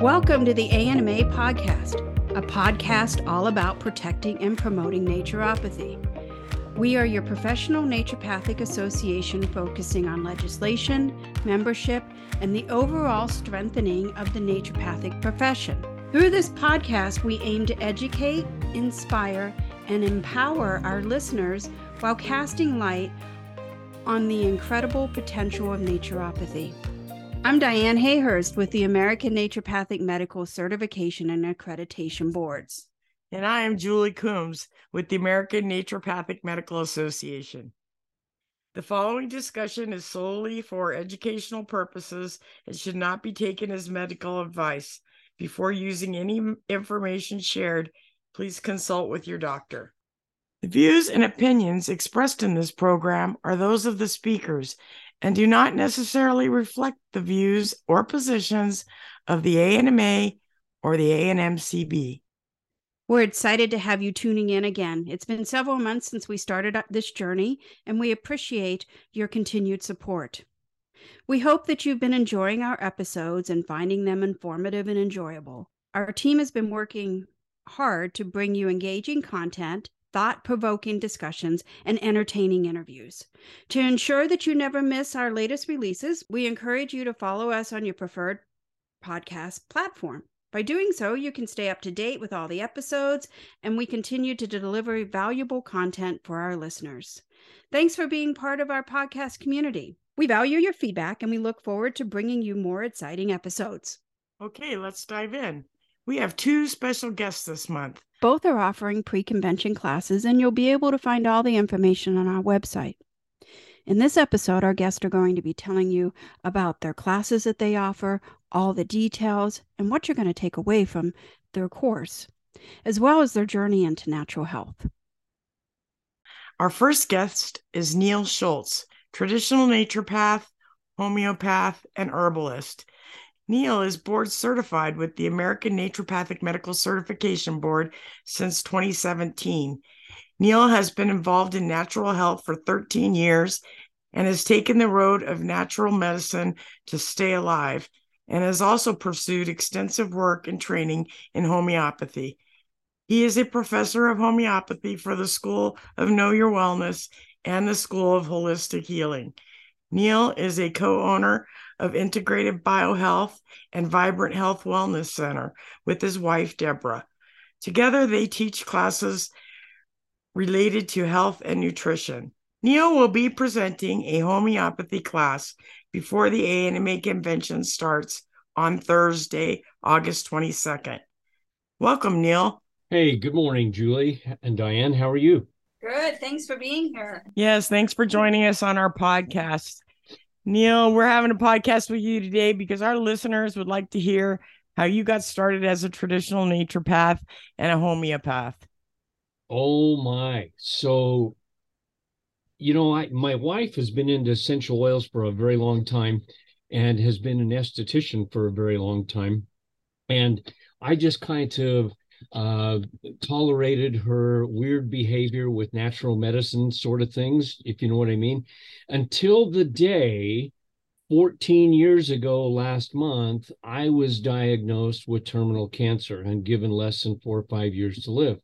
Welcome to the ANMA podcast, a podcast all about protecting and promoting naturopathy. We are your professional naturopathic association focusing on legislation, membership, and the overall strengthening of the naturopathic profession. Through this podcast, we aim to educate, inspire, and empower our listeners while casting light on the incredible potential of naturopathy. I'm Diane Hayhurst with the American Naturopathic Medical Certification and Accreditation Boards. And I am Julie Coombs with the American Naturopathic Medical Association. The following discussion is solely for educational purposes and should not be taken as medical advice. Before using any information shared, please consult with your doctor. The views and opinions expressed in this program are those of the speakers and do not necessarily reflect the views or positions of the ANMA or the ANMCB. We're excited to have you tuning in again. It's been several months since we started this journey, and we appreciate your continued support. We hope that you've been enjoying our episodes and finding them informative and enjoyable. Our team has been working hard to bring you engaging content thought provoking discussions, and entertaining interviews. To ensure that you never miss our latest releases, we encourage you to follow us on your preferred podcast platform. By doing so, you can stay up to date with all the episodes, and we continue to deliver valuable content for our listeners. Thanks for being part of our podcast community. We value your feedback and we look forward to bringing you more exciting episodes. Okay, let's dive in. We have two special guests this month. Both are offering pre convention classes, and you'll be able to find all the information on our website. In this episode, our guests are going to be telling you about their classes that they offer, all the details, and what you're going to take away from their course, as well as their journey into natural health. Our first guest is Neil Schultz, traditional naturopath, homeopath, and herbalist. Neil is board certified with the American Naturopathic Medical Certification Board since 2017. Neil has been involved in natural health for 13 years and has taken the road of natural medicine to stay alive and has also pursued extensive work and training in homeopathy. He is a professor of homeopathy for the School of Know Your Wellness and the School of Holistic Healing. Neil is a co owner of Integrative Biohealth and Vibrant Health Wellness Center with his wife, Deborah. Together, they teach classes related to health and nutrition. Neil will be presenting a homeopathy class before the ANMA convention starts on Thursday, August 22nd. Welcome, Neil. Hey, good morning, Julie and Diane. How are you? Good. Thanks for being here. Yes, thanks for joining us on our podcast. Neil, we're having a podcast with you today because our listeners would like to hear how you got started as a traditional naturopath and a homeopath. Oh my. So you know, I my wife has been into essential oils for a very long time and has been an esthetician for a very long time. And I just kind of uh, tolerated her weird behavior with natural medicine sort of things, if you know what I mean, until the day 14 years ago last month, I was diagnosed with terminal cancer and given less than four or five years to live.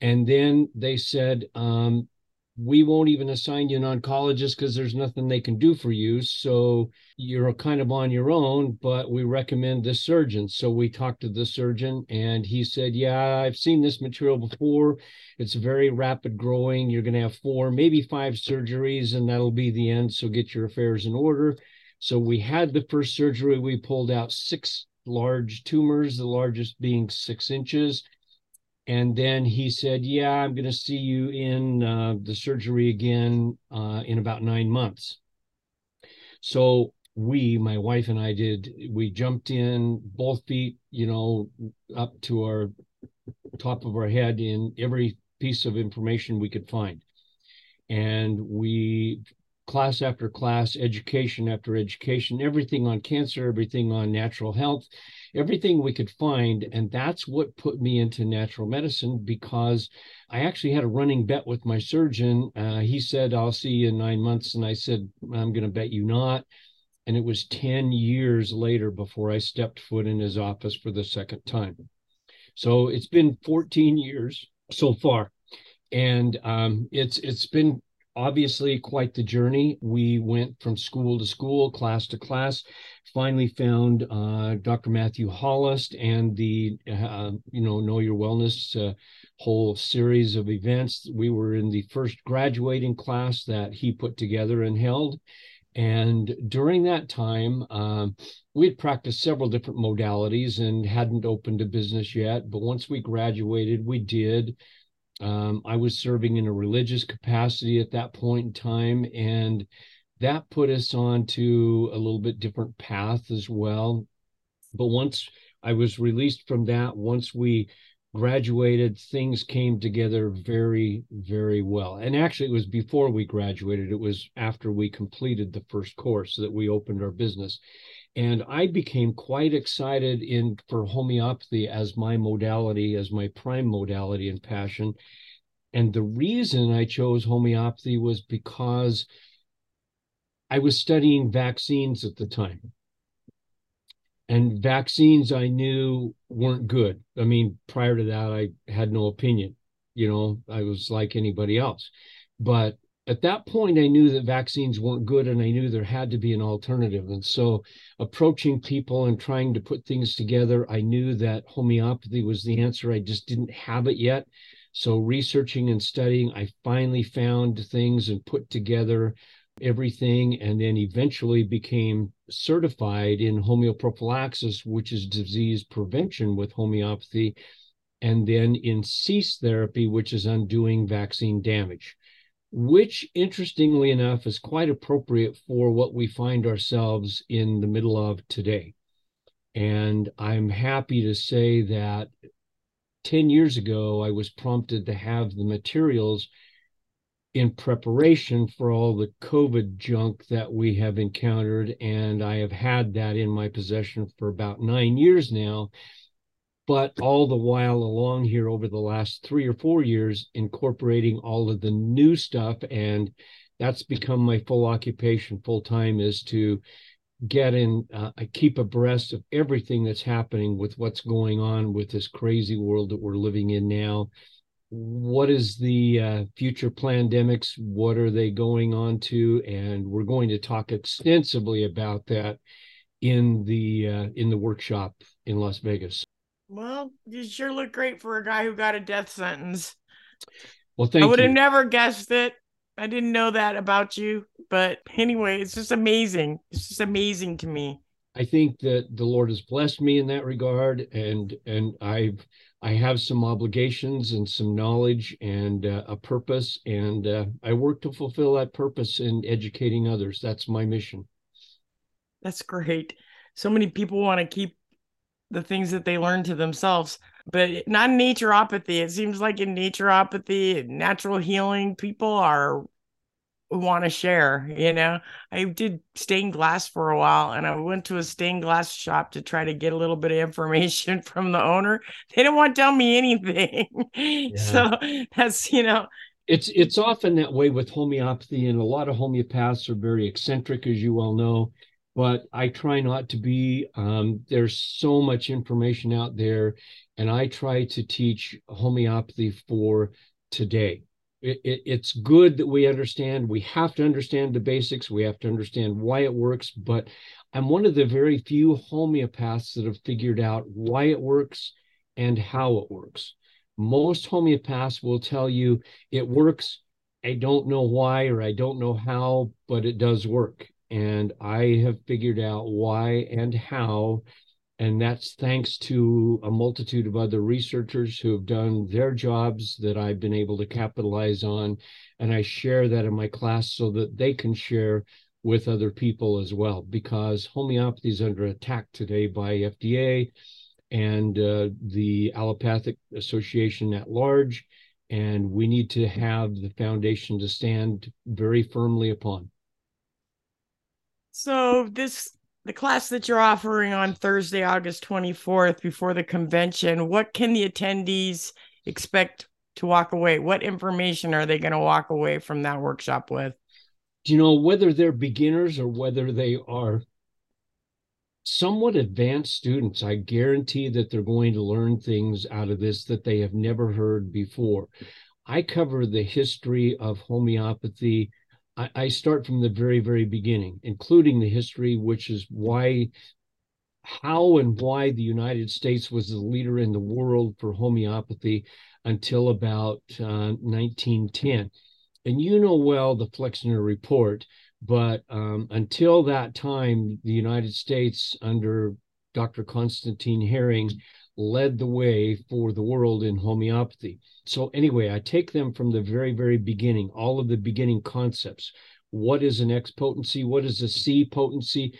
And then they said, um, we won't even assign you an oncologist because there's nothing they can do for you. So you're kind of on your own, but we recommend this surgeon. So we talked to the surgeon and he said, Yeah, I've seen this material before. It's very rapid growing. You're going to have four, maybe five surgeries, and that'll be the end. So get your affairs in order. So we had the first surgery. We pulled out six large tumors, the largest being six inches and then he said, "Yeah, I'm going to see you in uh, the surgery again uh, in about nine months." So we, my wife and I, did. We jumped in, both feet, you know, up to our top of our head in every piece of information we could find, and we class after class, education after education, everything on cancer, everything on natural health, everything we could find. And that's what put me into natural medicine because I actually had a running bet with my surgeon. Uh, he said, I'll see you in nine months. And I said, I'm going to bet you not. And it was 10 years later before I stepped foot in his office for the second time. So it's been 14 years so far. And um, it's it's been obviously quite the journey. We went from school to school, class to class, finally found uh, Dr. Matthew Hollist and the, uh, you know, Know Your Wellness uh, whole series of events. We were in the first graduating class that he put together and held. And during that time, um, we had practiced several different modalities and hadn't opened a business yet. But once we graduated, we did. Um, I was serving in a religious capacity at that point in time, and that put us on to a little bit different path as well. But once I was released from that, once we graduated, things came together very, very well. And actually, it was before we graduated, it was after we completed the first course that we opened our business. And I became quite excited in for homeopathy as my modality, as my prime modality and passion. And the reason I chose homeopathy was because I was studying vaccines at the time. And vaccines I knew weren't good. I mean, prior to that, I had no opinion. You know, I was like anybody else. But at that point, I knew that vaccines weren't good and I knew there had to be an alternative. And so, approaching people and trying to put things together, I knew that homeopathy was the answer. I just didn't have it yet. So, researching and studying, I finally found things and put together everything and then eventually became certified in homeoprophylaxis, which is disease prevention with homeopathy, and then in cease therapy, which is undoing vaccine damage which interestingly enough is quite appropriate for what we find ourselves in the middle of today. And I'm happy to say that 10 years ago, I was prompted to have the materials in preparation for all the COVID junk that we have encountered. And I have had that in my possession for about nine years now but all the while along here over the last three or four years, incorporating all of the new stuff. And that's become my full occupation full time is to get in, uh, I keep abreast of everything that's happening with what's going on with this crazy world that we're living in now. What is the uh, future pandemics? What are they going on to? And we're going to talk extensively about that in the uh, in the workshop in Las Vegas. Well, you sure look great for a guy who got a death sentence. Well, thank I would have never guessed it. I didn't know that about you. But anyway, it's just amazing. It's just amazing to me. I think that the Lord has blessed me in that regard, and and I've I have some obligations and some knowledge and uh, a purpose, and uh, I work to fulfill that purpose in educating others. That's my mission. That's great. So many people want to keep the things that they learn to themselves but not naturopathy. It seems like in naturopathy natural healing people are want to share you know? I did stained glass for a while and i went to a stained glass shop to try to get a little bit of information from the owner. They didn't want to tell me anything. Yeah. so that's you know it's it's often that way with homeopathy and a lot of homeopaths are very eccentric as you well know but I try not to be. Um, there's so much information out there, and I try to teach homeopathy for today. It, it, it's good that we understand. We have to understand the basics. We have to understand why it works. But I'm one of the very few homeopaths that have figured out why it works and how it works. Most homeopaths will tell you it works. I don't know why or I don't know how, but it does work and I have figured out why and how. And that's thanks to a multitude of other researchers who have done their jobs that I've been able to capitalize on. And I share that in my class so that they can share with other people as well, because homeopathy is under attack today by FDA and uh, the Allopathic Association at large. And we need to have the foundation to stand very firmly upon. So this the class that you're offering on Thursday, August 24th before the convention, what can the attendees expect to walk away? What information are they going to walk away from that workshop with? Do you know whether they're beginners or whether they are somewhat advanced students. I guarantee that they're going to learn things out of this that they have never heard before. I cover the history of homeopathy. I, I start from the very, very beginning, including the history, which is why, how, and why the United States was the leader in the world for homeopathy until about uh, 1910. And you know well the Flexner Report but um, until that time, the United States, under Dr. Constantine Hering, led the way for the world in homeopathy. So, anyway, I take them from the very, very beginning, all of the beginning concepts. What is an X potency? What is a C potency?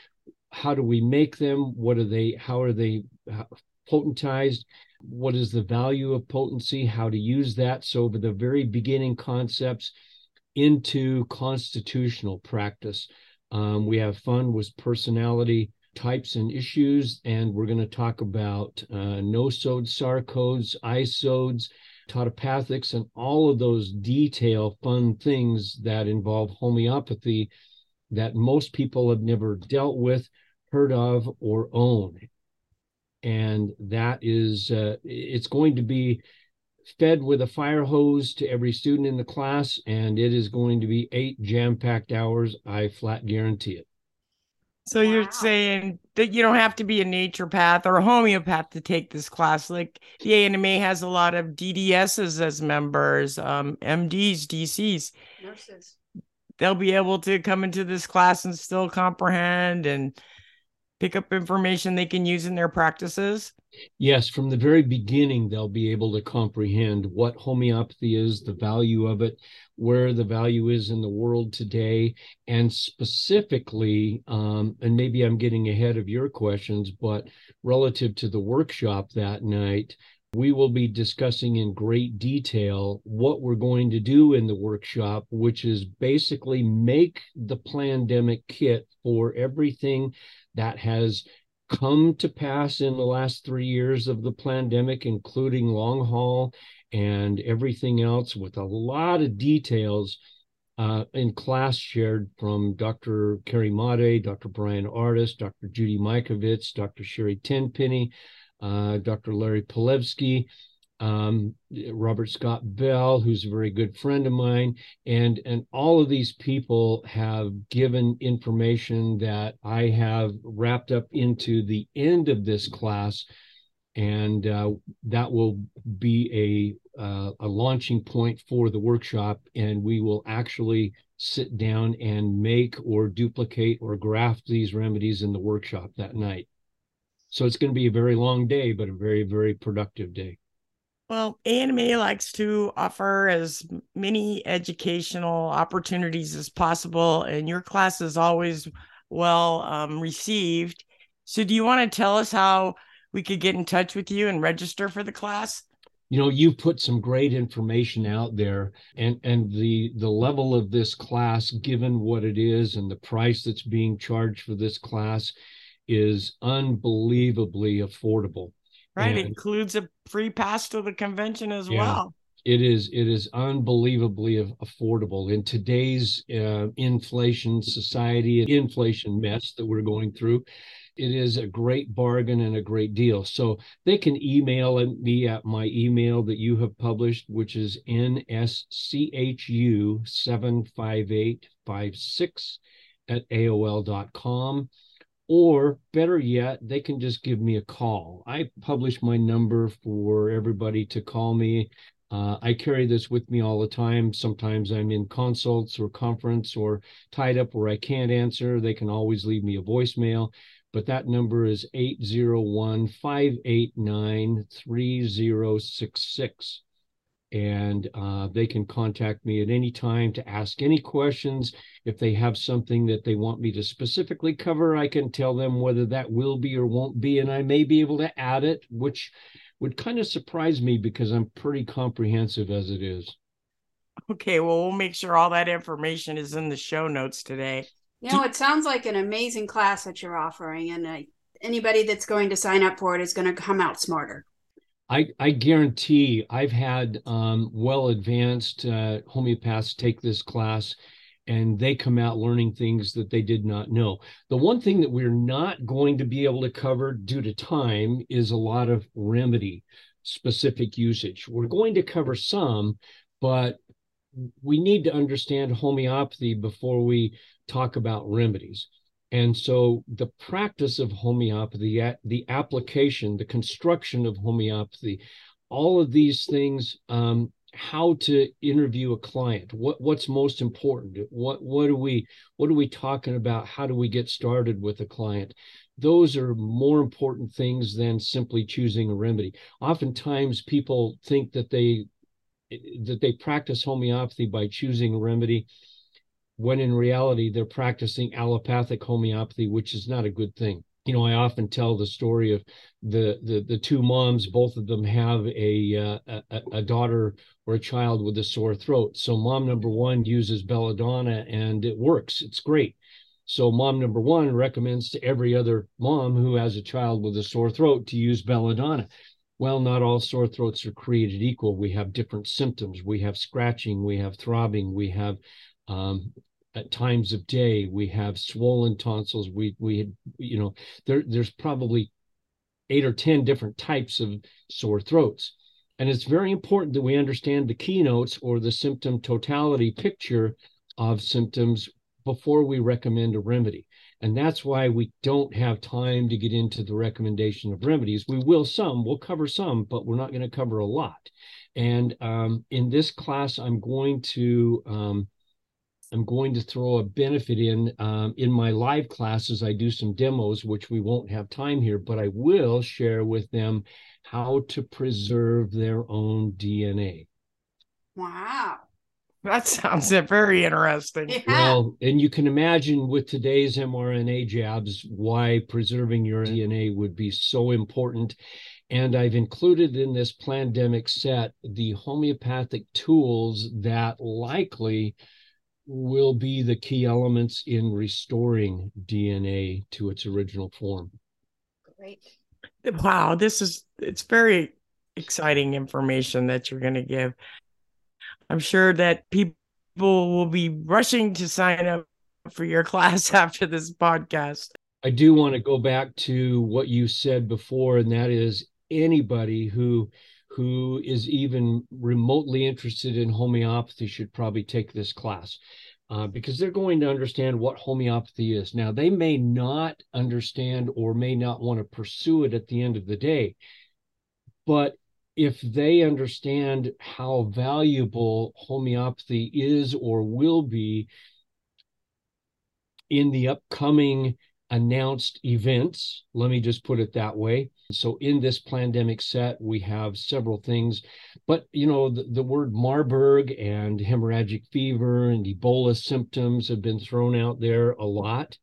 How do we make them? What are they? How are they potentized? What is the value of potency? How to use that? So, the very beginning concepts, into constitutional practice. Um, we have fun with personality types and issues, and we're going to talk about uh, nosode sarcodes, isodes, tautopathics, and all of those detail fun things that involve homeopathy that most people have never dealt with, heard of, or own. And that is, uh, it's going to be fed with a fire hose to every student in the class, and it is going to be eight jam packed hours. I flat guarantee it. So wow. you're saying that you don't have to be a naturopath or a homeopath to take this class. Like the ANMA has a lot of DDSs as members, um, MDs, DCs. Nurses. They'll be able to come into this class and still comprehend and pick up information they can use in their practices? Yes, from the very beginning, they'll be able to comprehend what homeopathy is, the value of it, where the value is in the world today, and specifically, um, and maybe I'm getting ahead of your questions, but relative to the workshop that night, we will be discussing in great detail what we're going to do in the workshop, which is basically make the pandemic kit for everything that has come to pass in the last three years of the pandemic, including long haul and everything else, with a lot of details uh, in class shared from Dr. Carrie Madej, Dr. Brian Ardis, Dr. Judy Mikovits, Dr. Sherry Tenpenny, uh, Dr. Larry Palevsky, um, Robert Scott Bell, who's a very good friend of mine, and and all of these people have given information that I have wrapped up into the end of this class, and uh, that will be a uh, a launching point for the workshop, and we will actually sit down and make or duplicate or graft these remedies in the workshop that night. So it's going to be a very long day, but a very very productive day. Well, ANMA likes to offer as many educational opportunities as possible, and your class is always well um, received. So, do you want to tell us how we could get in touch with you and register for the class? You know, you've put some great information out there, and and the the level of this class, given what it is, and the price that's being charged for this class, is unbelievably affordable Right. And, it includes a free pass to the convention as yeah, well. It is it is unbelievably affordable in today's uh, inflation society, inflation mess that we're going through. It is a great bargain and a great deal. So they can email me at my email that you have published, which is nschu75856 at AOL.com or better yet, they can just give me a call. I publish my number for everybody to call me. Uh, I carry this with me all the time. Sometimes I'm in consults or conference or tied up where I can't answer. They can always leave me a voicemail. But that number is 801 589 3066 and uh, they can contact me at any time to ask any questions. If they have something that they want me to specifically cover, I can tell them whether that will be or won't be, and I may be able to add it, which would kind of surprise me because I'm pretty comprehensive as it is. Okay, well, we'll make sure all that information is in the show notes today. You know, it sounds like an amazing class that you're offering, and uh, anybody that's going to sign up for it is going to come out smarter. I, I guarantee I've had um, well advanced uh, homeopaths take this class and they come out learning things that they did not know. The one thing that we're not going to be able to cover due to time is a lot of remedy specific usage. We're going to cover some, but we need to understand homeopathy before we talk about remedies. And so the practice of homeopathy, the application, the construction of homeopathy, all of these things um, how to interview a client what what's most important what what are we what are we talking about? How do we get started with a client? Those are more important things than simply choosing a remedy. Oftentimes people think that they that they practice homeopathy by choosing a remedy when in reality they're practicing allopathic homeopathy which is not a good thing you know, I often tell the story of the the the two moms. Both of them have a uh, a, a, daughter or a child with a sore throat. So mom number one uses belladonna and it works. It's great. So mom number one recommends to every other mom who has a child with a sore throat to use belladonna. Well, not all sore throats are created equal. We have different symptoms. We have scratching. We have throbbing. We have um, at times of day. We have swollen tonsils. We we you know there there's probably eight or ten different types of sore throats. And it's very important that we understand the keynotes or the symptom totality picture of symptoms before we recommend a remedy. And that's why we don't have time to get into the recommendation of remedies. We will some, we'll cover some, but we're not going to cover a lot. And um, in this class, I'm going to um, I'm going to throw a benefit in um, in my live classes. I do some demos, which we won't have time here, but I will share with them how to preserve their own DNA. Wow. That sounds very interesting. Yeah. Well, and you can imagine with today's mRNA jabs why preserving your DNA would be so important. And I've included in this pandemic set the homeopathic tools that likely will be the key elements in restoring DNA to its original form. Great. Wow, this is it's very exciting information that you're going to give. I'm sure that people will be rushing to sign up for your class after this podcast. I do want to go back to what you said before, and that is anybody who who is even remotely interested in homeopathy should probably take this class uh, because they're going to understand what homeopathy is. Now, they may not understand or may not want to pursue it at the end of the day, but if they understand how valuable homeopathy is or will be in the upcoming announced events. Let me just put it that way. So in this pandemic set, we have several things, but you know, the, the word Marburg and hemorrhagic fever and Ebola symptoms have been thrown out there a lot.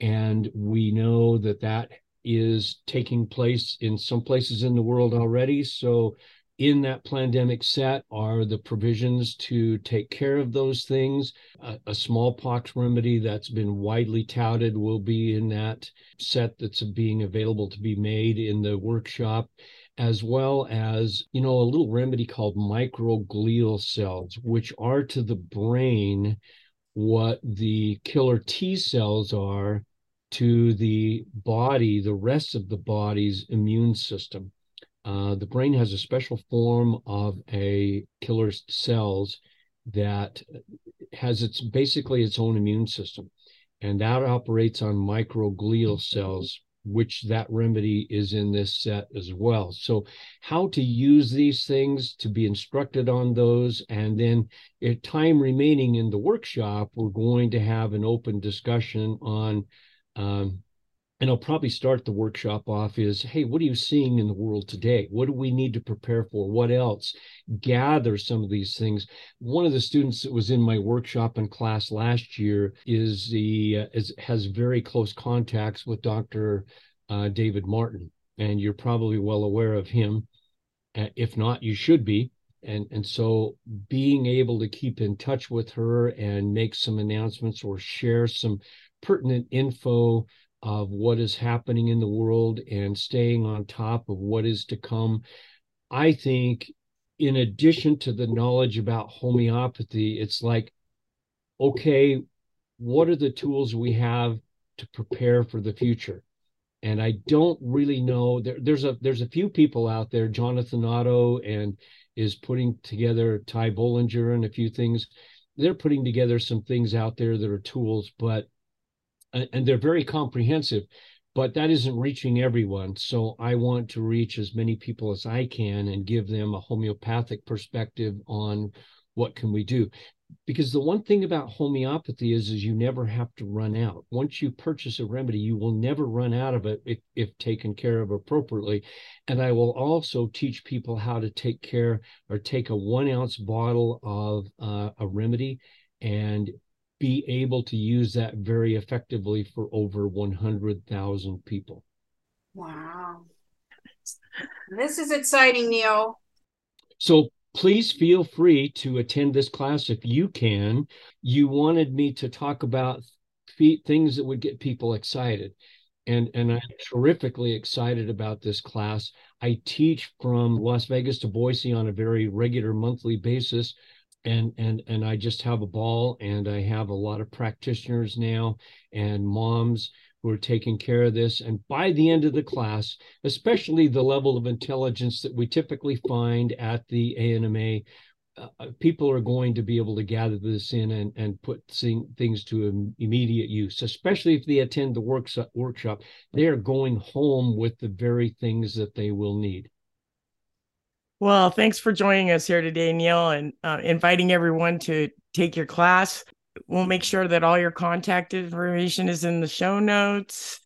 And we know that that is taking place in some places in the world already. So in that pandemic set are the provisions to take care of those things. A, a, smallpox remedy that's been widely touted will be in that set that's being available to be made in the workshop, as well as, you know, a little remedy called microglial cells, which are to the brain what the killer T cells are to the body, the rest of the body's immune system. Uh, the brain has a special form of a killer cells that has its basically its own immune system, and that operates on microglial cells, which that remedy is in this set as well. So, how to use these things to be instructed on those, and then if time remaining in the workshop, we're going to have an open discussion on. Um, and I'll probably start the workshop off is hey, what are you seeing in the world today? What do we need to prepare for? What else? Gather some of these things. One of the students that was in my workshop and class last year is the uh, is, has very close contacts with Dr. Uh, David Martin, and you're probably well aware of him. Uh, if not, you should be. And and so being able to keep in touch with her and make some announcements or share some pertinent info of what is happening in the world and staying on top of what is to come. I think, in addition to the knowledge about homeopathy, it's like okay, what are the tools we have to prepare for the future? And I don't really know. There, there's a there's a few people out there. Jonathan Otto and is putting together Ty Bollinger and a few things. They're putting together some things out there that are tools, but and they're very comprehensive but that isn't reaching everyone. So I want to reach as many people as I can and give them a homeopathic perspective on what can we do. Because the one thing about homeopathy is, is you never have to run out. Once you purchase a remedy, you will never run out of it if, if taken care of appropriately. And I will also teach people how to take care or take a one ounce bottle of uh, a remedy and be able to use that very effectively for over 100,000 people. Wow. This is exciting, Neil. So please feel free to attend this class if you can. You wanted me to talk about things that would get people excited. And, and I'm terrifically excited about this class. I teach from Las Vegas to Boise on a very regular monthly basis and and and I just have a ball and I have a lot of practitioners now and moms who are taking care of this and by the end of the class especially the level of intelligence that we typically find at the ANMA uh, uh, people are going to be able to gather this in and, and put things to immediate use, especially if they attend the workshop, workshop. They are going home with the very things that they will need. Well, thanks for joining us here today, Neil, and uh, inviting everyone to take your class. We'll make sure that all your contact information is in the show notes.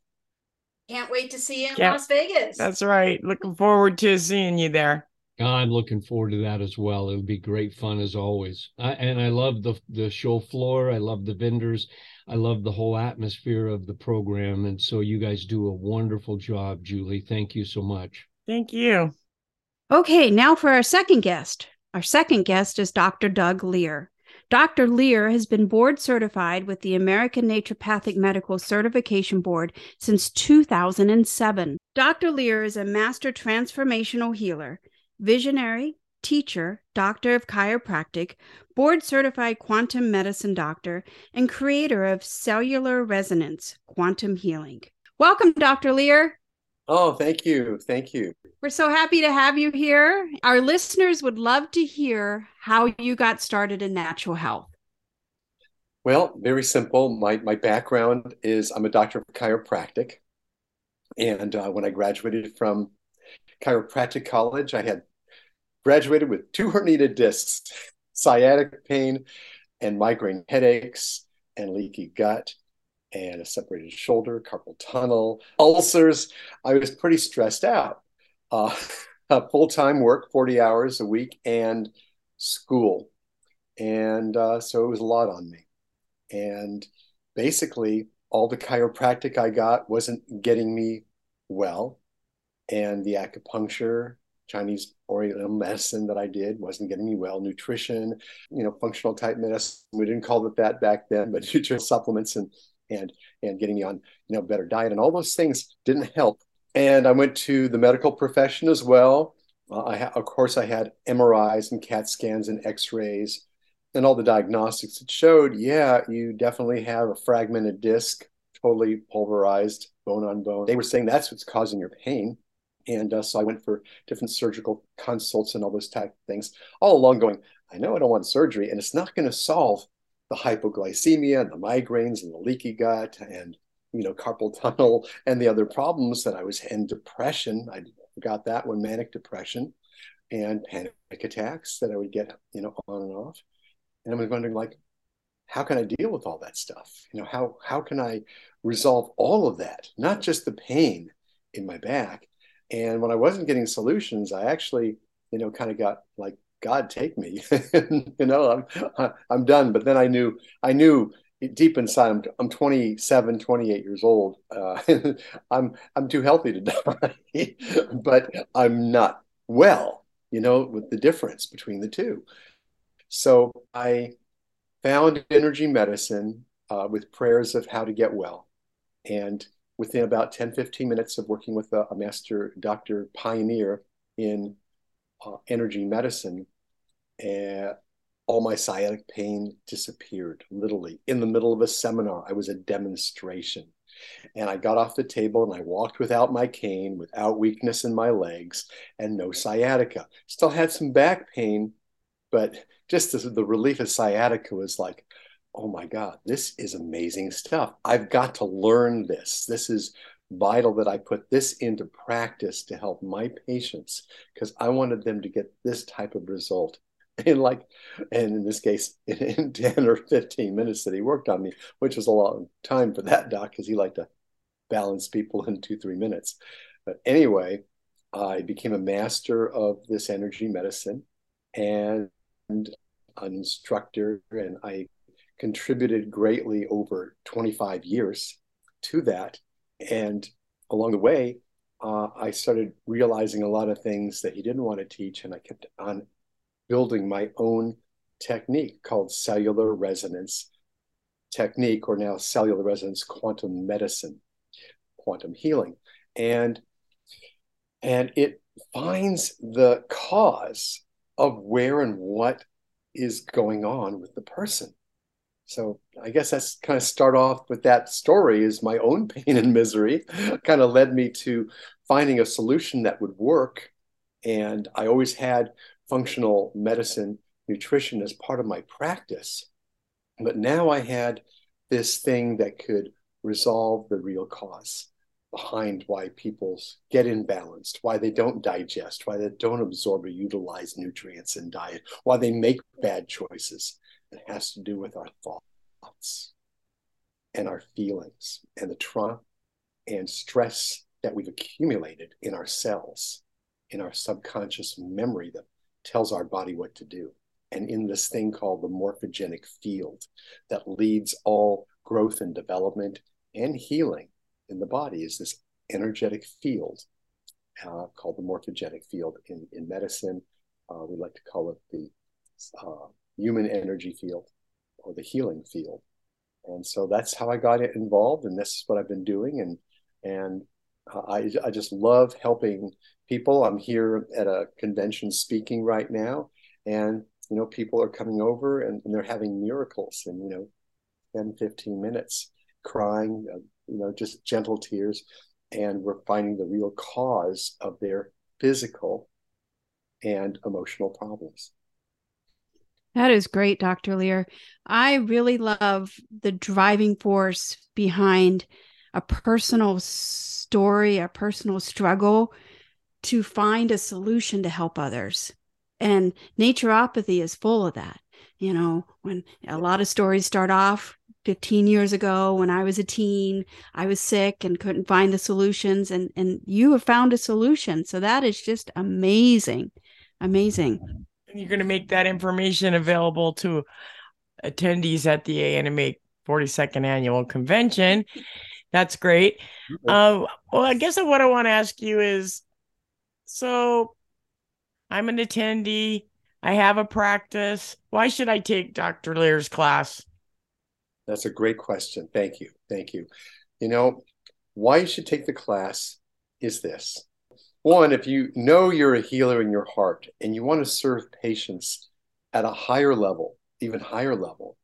Can't wait to see you in Can't, Las Vegas. That's right. Looking forward to seeing you there. I'm looking forward to that as well. It'll be great fun as always. I, and I love the the show floor. I love the vendors. I love the whole atmosphere of the program. And so you guys do a wonderful job, Julie. Thank you so much. Thank you. Okay, now for our second guest. Our second guest is Dr. Doug Lehrer. Dr. Lehrer has been board certified with the American Naturopathic Medical Certification Board since 2007. Dr. Lehrer is a master transformational healer, visionary, teacher, doctor of chiropractic, board certified quantum medicine doctor, and creator of cellular resonance quantum healing. Welcome, Dr. Lehrer. Oh, thank you. Thank you. We're so happy to have you here. Our listeners would love to hear how you got started in natural health. Well, very simple. My, my background is I'm a doctor of chiropractic. And uh, when I graduated from chiropractic college, I had graduated with two herniated discs, sciatic pain, and migraine headaches, and leaky gut and a separated shoulder, carpal tunnel, ulcers. I was pretty stressed out. Uh, Full time work, 40 hours a week, and school. And uh, so it was a lot on me. And basically, all the chiropractic I got wasn't getting me well. And the acupuncture, Chinese Oriental medicine that I did wasn't getting me well. Nutrition, you know, functional type medicine. We didn't call it that back then, but nutritional supplements and and and getting me on you know better diet and all those things didn't help. And i went to the medical profession as well. Uh, i ha- of course i had mris and cat scans and x-rays and all the diagnostics that showed yeah you definitely have a fragmented disc totally pulverized bone on bone. They were saying that's what's causing your pain. And uh, so i went for different surgical consults and all those type of things all along going i know i don't want surgery and it's not going to solve the hypoglycemia and the migraines and the leaky gut and you know carpal tunnel and the other problems that I was in depression. I got that one manic depression and panic attacks that I would get you know on and off. And I was wondering like, how can I deal with all that stuff? You know, how how can I resolve all of that, not just the pain in my back. And when I wasn't getting solutions, I actually, you know, kind of got like God take me, you know, I'm, I'm done. But then I knew, I knew deep inside, I'm, I'm 27, 28 years old. Uh, I'm, I'm too healthy to die, but I'm not well, you know, with the difference between the two. So I found energy medicine uh, with prayers of how to get well. And within about 10, 15 minutes of working with a, a master doctor pioneer in uh, energy medicine, uh, all my sciatic pain disappeared literally in the middle of a seminar. I was a demonstration. And I got off the table and I walked without my cane, without weakness in my legs, and no sciatica. Still had some back pain, but just the, the relief of sciatica was like, oh my God, this is amazing stuff. I've got to learn this. This is vital that I put this into practice to help my patients because I wanted them to get this type of result in like and in this case in, in 10 or 15 minutes that he worked on me which was a long time for that doc because he liked to balance people in two three minutes. But anyway i became a master of this energy medicine and an instructor and i contributed greatly over 25 years to that. And along the way uh, i started realizing a lot of things that he didn't want to teach and i kept on building my own technique called cellular resonance technique, or now cellular resonance quantum medicine, quantum healing. And and it finds the cause of where and what is going on with the person. So I guess that's kind of start off with that story is my own pain and misery kind of led me to finding a solution that would work. And I always had functional medicine nutrition as part of my practice. But now I had this thing that could resolve the real cause behind why people get imbalanced, why they don't digest, why they don't absorb or utilize nutrients in diet, why they make bad choices. It has to do with our thoughts and our feelings and the trauma and stress that we've accumulated in our cells, in our subconscious memory that tells our body what to do. And in this thing called the morphogenic field that leads all growth and development and healing in the body is this energetic field uh, called the morphogenic field in, in medicine. Uh, we like to call it the uh, human energy field or the healing field. And so that's how I got involved, and this is what I've been doing. And and I, I just love helping people. I'm here at a convention speaking right now, and you know, people are coming over and, and they're having miracles in you know, 10, 15 minutes, crying, uh, you know, just gentle tears, and we're finding the real cause of their physical and emotional problems. That is great, Dr. Lehrer. I really love the driving force behind a personal story, a personal struggle to find a solution to help others. And naturopathy is full of that. You know, when a lot of stories start off 15 years ago when I was a teen, I was sick and couldn't find the solutions and and you have found a solution. So that is just amazing. Amazing. And you're going to make that information available to attendees at the ANMA 42nd annual convention. That's great. Uh, well, I guess what I want to ask you is so I'm an attendee. I have a practice. Why should I take Dr. Lehrer's class? That's a great question. Thank you. Thank you. You know, why you should take the class is this. One, if you know you're a healer in your heart and you want to serve patients at a higher level, even higher level,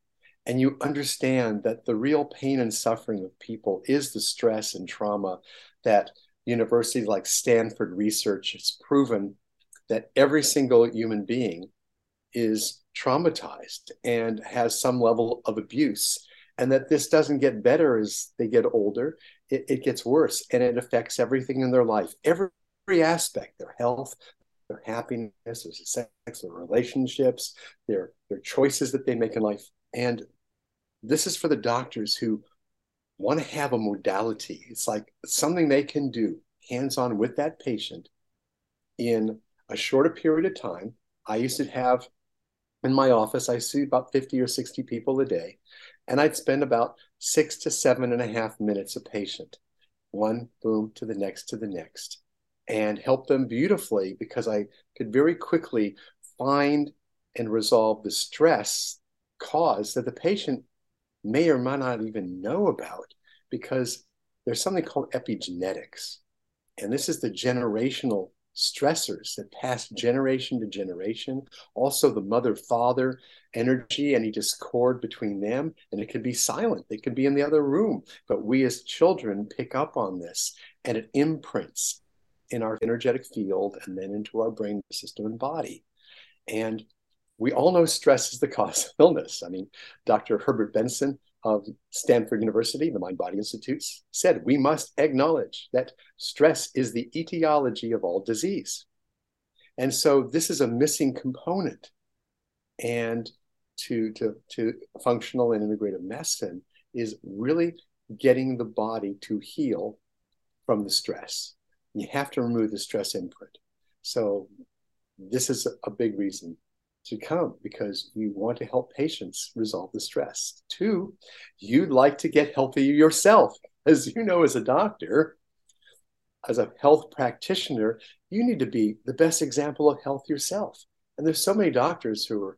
and you understand that the real pain and suffering of people is the stress and trauma that universities like Stanford research has proven that every single human being is traumatized and has some level of abuse and that this doesn't get better as they get older. It, it gets worse and it affects everything in their life. Every, every aspect their health their happiness their sex their relationships their their choices that they make in life. And this is for the doctors who want to have a modality. It's like something they can do hands on with that patient in a shorter period of time. I used to have in my office, I see about 50 or 60 people a day, and I'd spend about six to seven and a half minutes a patient, one boom to the next to the next, and help them beautifully because I could very quickly find and resolve the stress cause that the patient may or may not even know about because there's something called epigenetics. And this is the generational stressors that pass generation to generation. Also, the mother father energy, any discord between them, and it can be silent. They can be in the other room. But we as children pick up on this and it imprints in our energetic field and then into our brain system and body. And we all know stress is the cause of illness. I mean, Dr. Herbert Benson of Stanford University, the Mind Body Institutes, said we must acknowledge that stress is the etiology of all disease. And so this is a missing component. And to, to, to functional and integrative medicine is really getting the body to heal from the stress. You have to remove the stress input. So this is a big reason to come because you want to help patients resolve the stress. Two, you'd like to get healthy yourself. As you know, as a doctor, as a health practitioner, you need to be the best example of health yourself. And there's so many doctors who are,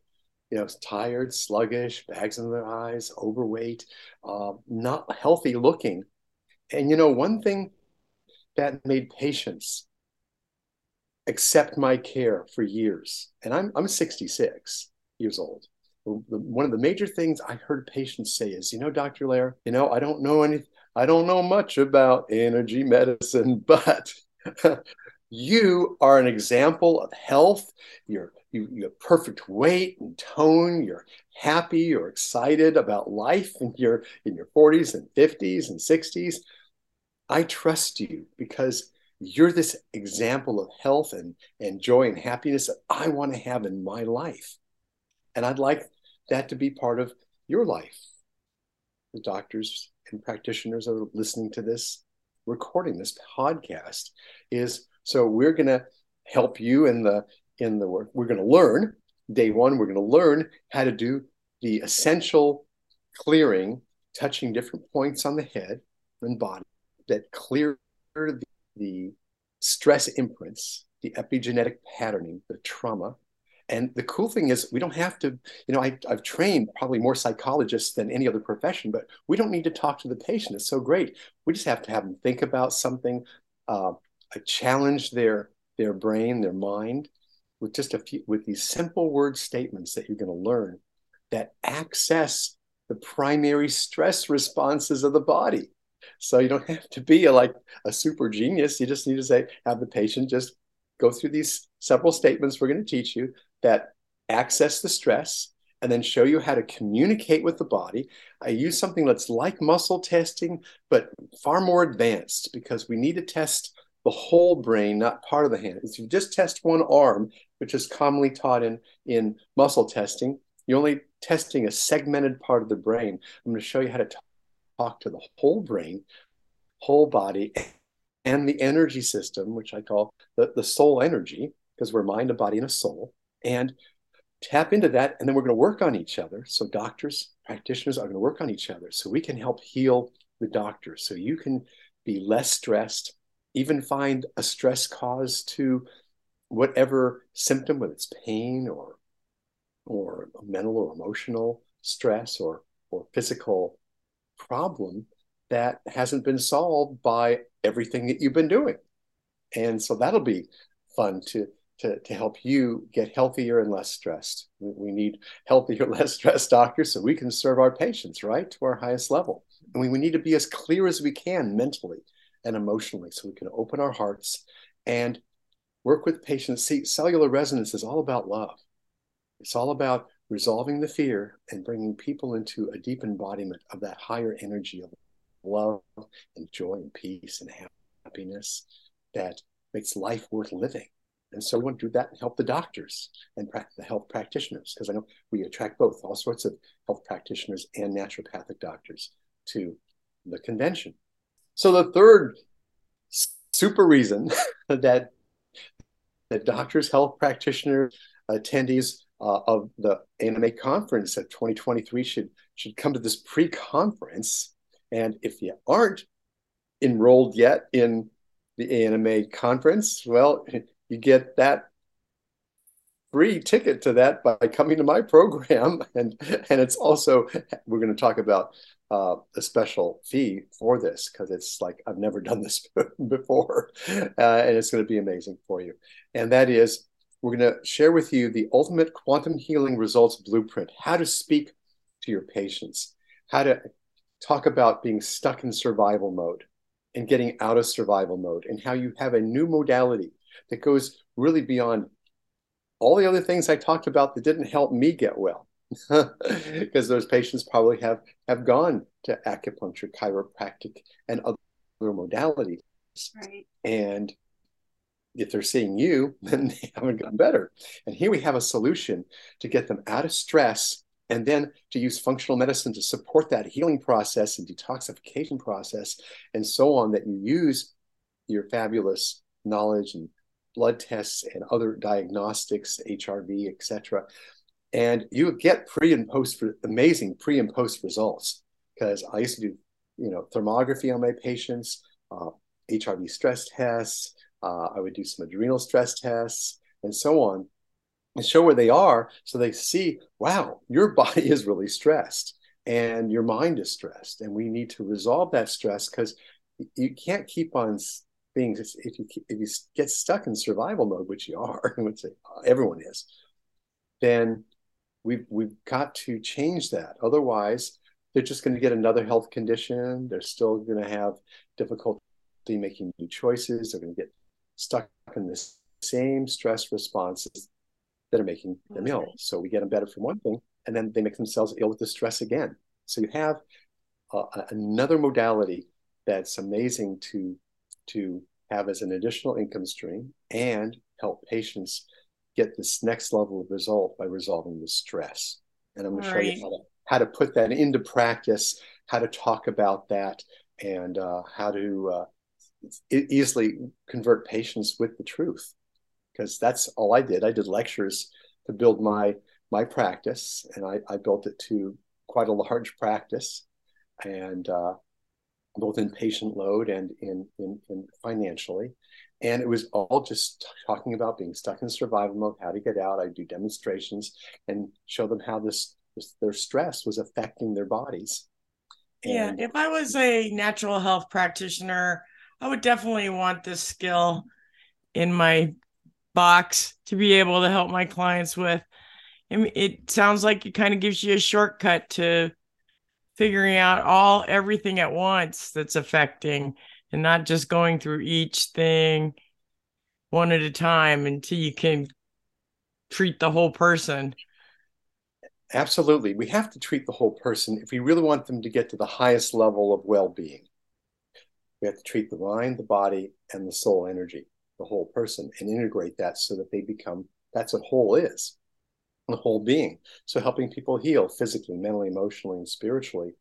you know, tired, sluggish, bags in their eyes, overweight, uh, not healthy looking. And you know, one thing that made patients accept my care for years. And I'm, I'm 66 years old. One of the major things I heard patients say is, you know, Dr. Lehrer, you know, I don't know anything, I don't know much about energy medicine, but you are an example of health. You're you, you have perfect weight and tone. You're happy. You're excited about life in your in your 40s and 50s and 60s. I trust you because you're this example of health and, and joy and happiness that I want to have in my life. And I'd like that to be part of your life. The doctors and practitioners are listening to this recording, this podcast, is so we're going to help you in the in the work. We're going to learn day one. We're going to learn how to do the essential clearing, touching different points on the head and body that clear the the stress imprints, the epigenetic patterning, the trauma. And the cool thing is, we don't have to, you know, I, have trained probably more psychologists than any other profession, but we don't need to talk to the patient. It's so great. We just have to have them think about something, uh, challenge their their brain, their mind, with just a few, with these simple word statements that you're going to learn that access the primary stress responses of the body. So you don't have to be a, like a super genius. You just need to say, have the patient just go through these several statements we're going to teach you that access the stress and then show you how to communicate with the body. I use something that's like muscle testing, but far more advanced because we need to test the whole brain, not part of the hand. If you just test one arm, which is commonly taught in, in muscle testing, you're only testing a segmented part of the brain. I'm going to show you how to talk to the whole brain, whole body, and the energy system, which I call the, the soul energy, because we're mind, a body, and a soul. And tap into that. And then we're going to work on each other. So, doctors, practitioners are going to work on each other so we can help heal the doctor. So, you can be less stressed, even find a stress cause to whatever symptom, whether it's pain or or mental or emotional stress or or physical problem that hasn't been solved by everything that you've been doing. And so that'll be fun to to, to help you get healthier and less stressed. We need healthier, less stressed doctors so we can serve our patients, right, to our highest level. And we, we need to be as clear as we can mentally and emotionally so we can open our hearts and work with patients. See, cellular resonance is all about love. It's all about resolving the fear and bringing people into a deep embodiment of that higher energy of love and joy and peace and happiness that makes life worth living. And so we want to do that and help the doctors and the health practitioners, because I know we attract both, all sorts of health practitioners and naturopathic doctors to the convention. So the third super reason that that doctors, health practitioners, attendees uh, of the ANMA conference at 2023 should should come to this pre-conference. And if you aren't enrolled yet in the ANMA conference, well, you get that free ticket to that by coming to my program and and it's also we're going to talk about uh, a special fee for this because it's like I've never done this before, uh, and it's going to be amazing for you. And that is, we're going to share with you the ultimate quantum healing results blueprint: how to speak to your patients, how to talk about being stuck in survival mode and getting out of survival mode, and how you have a new modality that goes really beyond all the other things I talked about that didn't help me get well because those patients probably have have gone to acupuncture, chiropractic, and other modalities. Right. And if they're seeing you, then they haven't gotten better. And here we have a solution to get them out of stress and then to use functional medicine to support that healing process and detoxification process and so on that you use your fabulous knowledge and blood tests and other diagnostics, HRV, etc. And you get pre and post amazing pre and post results because I used to do, you know, thermography on my patients, uh, HRV stress tests. Uh, I would do some adrenal stress tests and so on, and show where they are so they see, wow, your body is really stressed and your mind is stressed, and we need to resolve that stress because you can't keep on being if you if you get stuck in survival mode, which you are, which everyone is, then we've we've got to change that. Otherwise, they're just going to get another health condition. They're still going to have difficulty making new choices. They're going to get stuck in the same stress responses that are making them ill. So we get them better from one thing, and then they make themselves ill with the stress again. So you have uh, another modality that's amazing to to have as an additional income stream and help patients get this next level of result by resolving the stress. And I'm going to show you how to, how to put that into practice, how to talk about that, and uh, how to uh, easily convert patients with the truth. Because that's all I did. I did lectures to build my my practice, and I, I built it to quite a large practice. And uh, both in patient load and in, in, in financially. And it was all just talking about being stuck in survival mode, how to get out. I do demonstrations and show them how this, this their stress was affecting their bodies. And yeah, if I was a natural health practitioner, I would definitely want this skill in my box to be able to help my clients with. It sounds like it kind of gives you a shortcut to figuring out all everything at once that's affecting and not just going through each thing one at a time until you can treat the whole person. Absolutely. We have to treat the whole person if we really want them to get to the highest level of well being. We have to treat the mind, the body, and the soul energy, the whole person, and integrate that so that they become that's what whole is the whole being. So helping people heal physically, mentally, emotionally, and spiritually.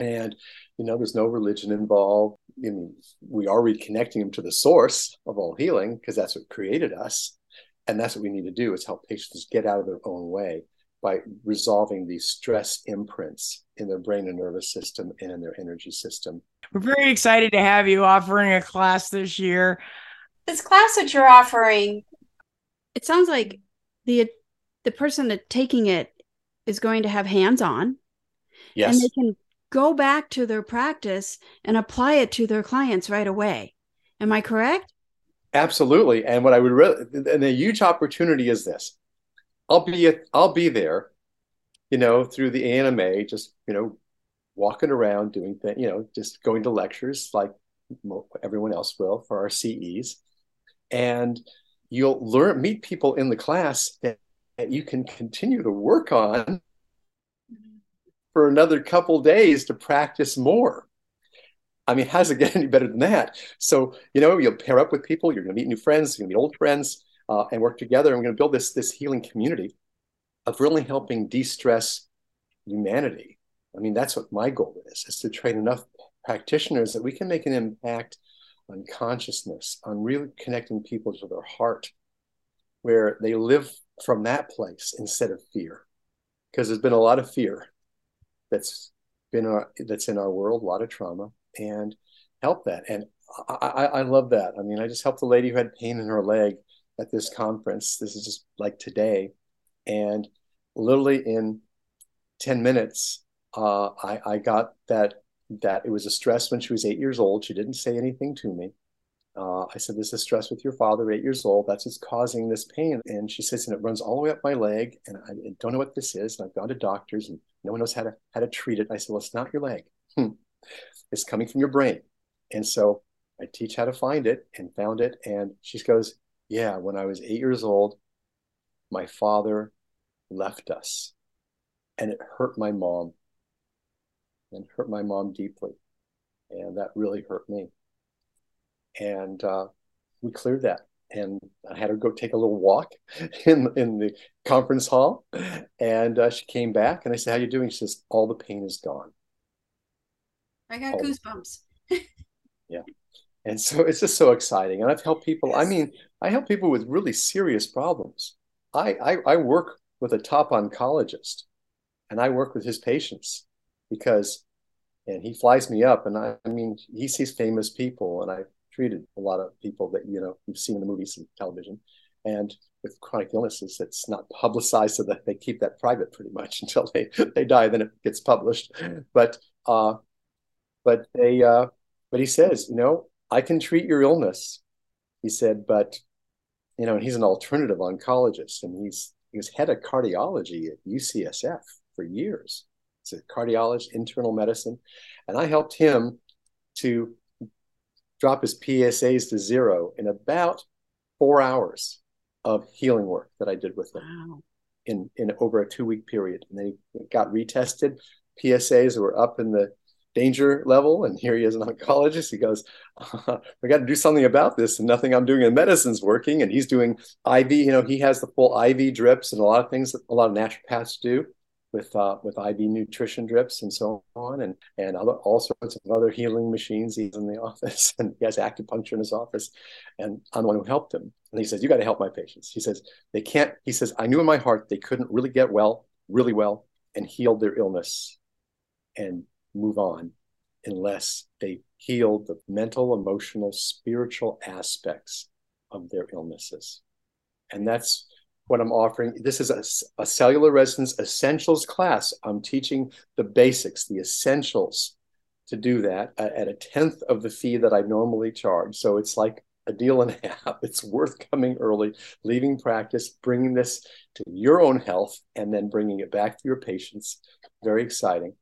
And you know, there's no religion involved. I mean, we are reconnecting them to the source of all healing because that's what created us, and that's what we need to do is help patients get out of their own way by resolving these stress imprints in their brain and nervous system and in their energy system. We're very excited to have you offering a class this year. This class that you're offering, it sounds like the the person that taking it is going to have hands on. Yes. And they can go back to their practice and apply it to their clients right away. Am I correct? Absolutely. And what I would really, and a huge opportunity is this. I'll be I'll be there, you know, through the ANMA, just you know, walking around doing things, you know, just going to lectures like everyone else will for our CEs, and you'll learn meet people in the class that that you can continue to work on for another couple days to practice more. I mean, how does it get any better than that? So, you know, you'll pair up with people, you're going to meet new friends, you're going to meet old friends, uh, and work together. And we're going to build this, this healing community of really helping de stress humanity. I mean, that's what my goal is, is to train enough practitioners that we can make an impact on consciousness, on really connecting people to their heart, where they live from that place instead of fear. Because there's been a lot of fear that's been our, that's in our world a lot of trauma and help that. And I, I, I love that. I mean i just helped a lady who had pain in her leg at this conference. This is just like today. And literally in 10 minutes uh, I, I got that that it was a stress when she was eight years old. She didn't say anything to me. Uh, I said, "This is stress with your father, eight years old. That's what's causing this pain." And she says, "And it runs all the way up my leg, and I, I don't know what this is. And I've gone to doctors, and no one knows how to how to treat it." I said, "Well, it's not your leg. Hmm. It's coming from your brain." And so I teach how to find it, and found it. And she goes, "Yeah, when I was eight years old, my father left us, and it hurt my mom, and hurt my mom deeply, and that really hurt me." and uh, we cleared that. And I had her go take a little walk in in the conference hall, and uh, she came back, and I said, "How you doing?" She says, "All the pain is gone." I got All goosebumps. yeah, and so it's just so exciting, and I've helped people. Yes. I mean, I help people with really serious problems. I, I I work with a top oncologist, and I work with his patients because and he flies me up and I, I, mean he sees famous people and I've treated a lot of people that you know you've seen in the movies and television, and with chronic illnesses, it's not publicized so that they keep that private pretty much until they they die. Then it gets published, but uh, but they uh, but he says, you know, I can treat your illness. He said, but you know, and he's an alternative oncologist, and he's he was head of cardiology at UCSF for years. He's a cardiologist, internal medicine, and I helped him to drop his PSAs to zero in about four hours of healing work that I did with him wow. in, in over a two week period. And then he got retested. PSAs were up in the danger level. And here he is, an oncologist. He goes, uh, We got to do something about this. And nothing I'm doing in medicine's working. And he's doing IV, you know, he has the full IV drips and a lot of things that a lot of naturopaths do with uh, with IV nutrition drips and so on, and and other, all sorts of other healing machines. He's in the office, and he has acupuncture in his office, and I'm the one who helped him. And he says, "You got to help my patients." He says, "They can't." He says, "I knew in my heart they couldn't really get well, really well, and heal their illness, and move on, unless they healed the mental, emotional, spiritual aspects of their illnesses." And that's what I'm offering. This is a, a, cellular resonance essentials class. I'm teaching the basics, the essentials to do that at a tenth of the fee that I normally charge. So it's like a deal and a half. It's worth coming early, leaving practice, bringing this to your own health, and then bringing it back to your patients. Very exciting.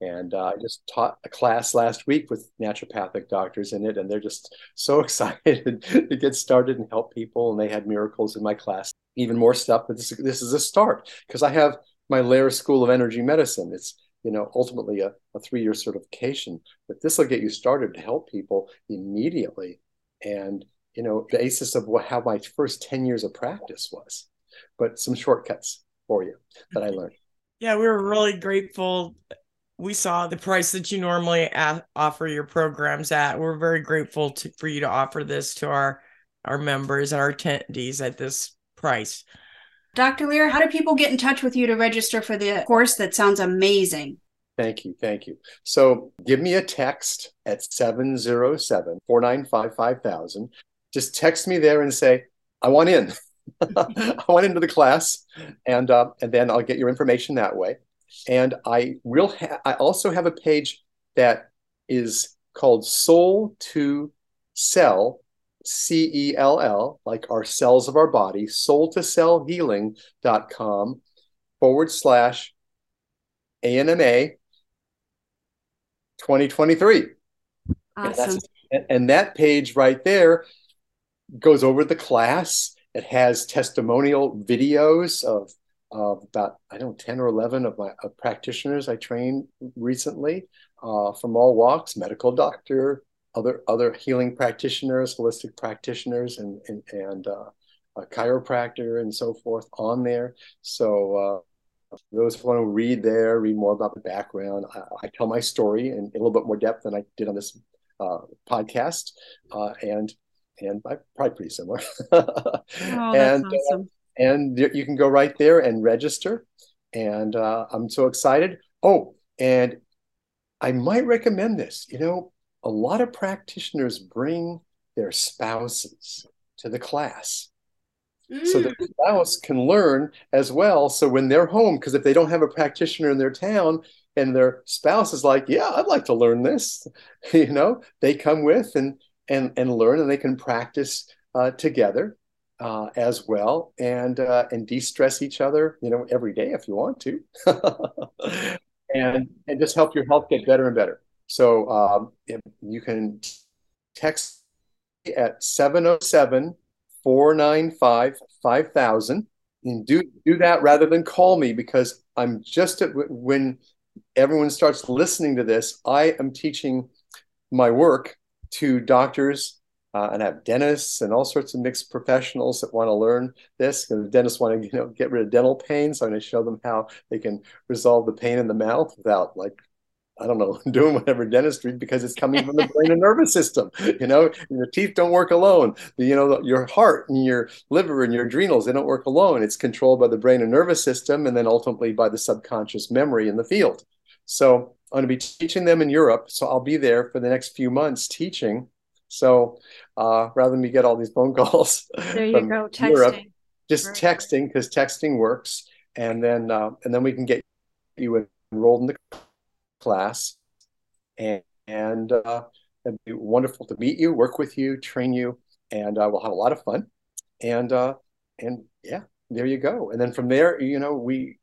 And uh, I just taught a class last week with naturopathic doctors in it, and they're just so excited to get started and help people. And they had miracles in my class even more stuff, but this, this is a start because I have my Lehrer School of Energy Medicine. It's you know ultimately a, a three-year certification, but this will get you started to help people immediately. And you know, the basis of what, how my first 10 years of practice was, but some shortcuts for you that I learned. Yeah, we were really grateful. We saw the price that you normally a- offer your programs at. We're very grateful to, for you to offer this to our our members and our attendees at this price. Dr. Lehrer, how do people get in touch with you to register for the course? That sounds amazing. Thank you. Thank you. So give me a text at 707 495 5000. Just text me there and say, I want in. I want into the class, and uh, and then I'll get your information that way. And I will. Ha- I also have a page that is called Soul to Cell C E L L, like our cells of our body, soul to cell healing.com forward slash ANMA 2023. Awesome. And, and that page right there goes over the class. It has testimonial videos of, of about, I don't know, 10 or 11 of my of practitioners I trained recently uh, from all walks medical doctor, other other healing practitioners, holistic practitioners, and and, and uh, a chiropractor and so forth on there. So uh, those who want to read there, read more about the background. I, I, tell my story in, a little bit more depth than I did on this uh, podcast, uh, and and probably pretty similar. oh, and uh, awesome. and you can go right there and register. And uh, I'm so excited. Oh, and I might recommend this. You know, a lot of practitioners bring their spouses to the class mm. so the mm. spouse can learn as well so when they're home because if they don't have a practitioner in their town and their spouse is like, yeah, I'd like to learn this. you know, they come with and and and learn, and they can practice uh, together uh, as well, and uh, and de-stress each other, you know, every day if you want to, and and just help your health get better and better. So um, you can text at 707 495 5000 and do do that rather than call me because I'm just at when everyone starts listening to this, I am teaching my work to doctors uh, and I have dentists and all sorts of mixed professionals that want to learn this. And dentists want to, you know, get rid of dental pain. So I'm going to show them how they can resolve the pain in the mouth without like I don't know, doing whatever dentistry because it's coming from the brain and nervous system. You know, your teeth don't work alone. You know, your heart and your liver and your adrenals, they don't work alone. It's controlled by the brain and nervous system and then ultimately by the subconscious memory in the field. So I'm going to be teaching them in Europe. So I'll be there for the next few months teaching. So uh, rather than me get all these phone calls, there you go, texting. Europe, just Very texting because texting works, and then uh, and then we can get you enrolled in the class, and, and uh, it'd be wonderful to meet you, work with you, train you, and uh, we'll have a lot of fun. And uh, and yeah, there you go. And then from there, you know, we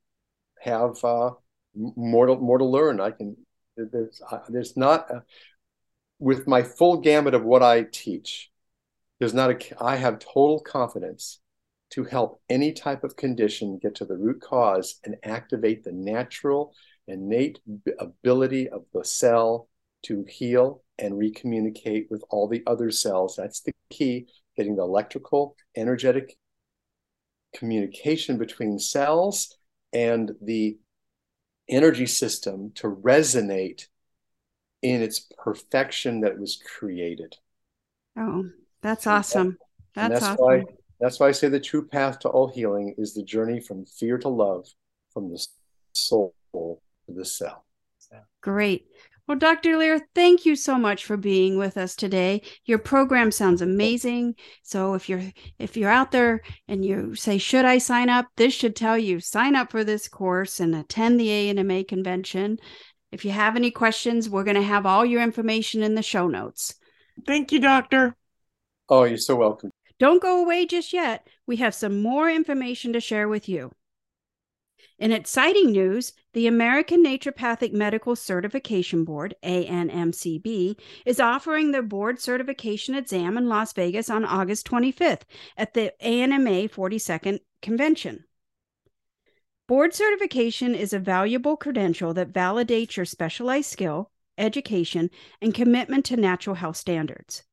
have uh, more to more to learn. I can there's uh, there's not a, with my full gamut of what I teach. There's not a I have total confidence to help any type of condition get to the root cause and activate the natural innate ability of the cell to heal and recommunicate with all the other cells. That's the key, getting the electrical, energetic communication between cells and the energy system to resonate in its perfection that was created. Oh, that's awesome. That's, that's awesome. why that's why I say the true path to all healing is the journey from fear to love, from the soul the cell. Great. Well, Dr. Lehrer, thank you so much for being with us today. Your program sounds amazing. So if you're if you're out there and you say, "Should I sign up?" This should tell you sign up for this course and attend the ANMA convention. If you have any questions, we're going to have all your information in the show notes. Thank you, doctor. Oh, you're so welcome. Don't go away just yet. We have some more information to share with you. In exciting news, the American Naturopathic Medical Certification Board, ANMCB, is offering their board certification exam in Las Vegas on August 25th at the ANMA 42nd Convention. Board certification is a valuable credential that validates your specialized skill, education, and commitment to natural health standards.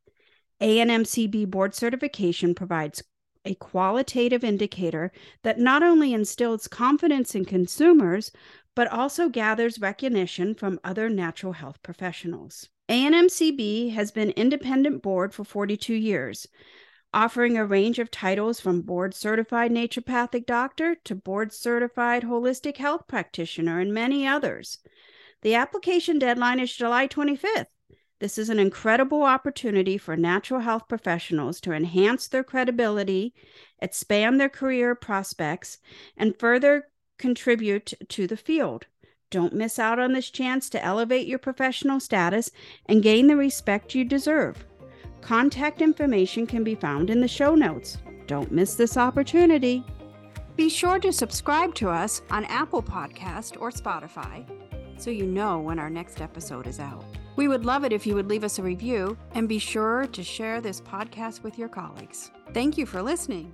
ANMCB board certification provides a qualitative indicator that not only instills confidence in consumers, but also gathers recognition from other natural health professionals. ANMCB has been independent board for 42 years, offering a range of titles from board certified naturopathic doctor to board certified holistic health practitioner and many others. The application deadline is July 25th. This is an incredible opportunity for natural health professionals to enhance their credibility, expand their career prospects, and further contribute to the field. Don't miss out on this chance to elevate your professional status and gain the respect you deserve. Contact information can be found in the show notes. Don't miss this opportunity. Be sure to subscribe to us on Apple Podcast or Spotify so you know when our next episode is out. We would love it if you would leave us a review and be sure to share this podcast with your colleagues. Thank you for listening.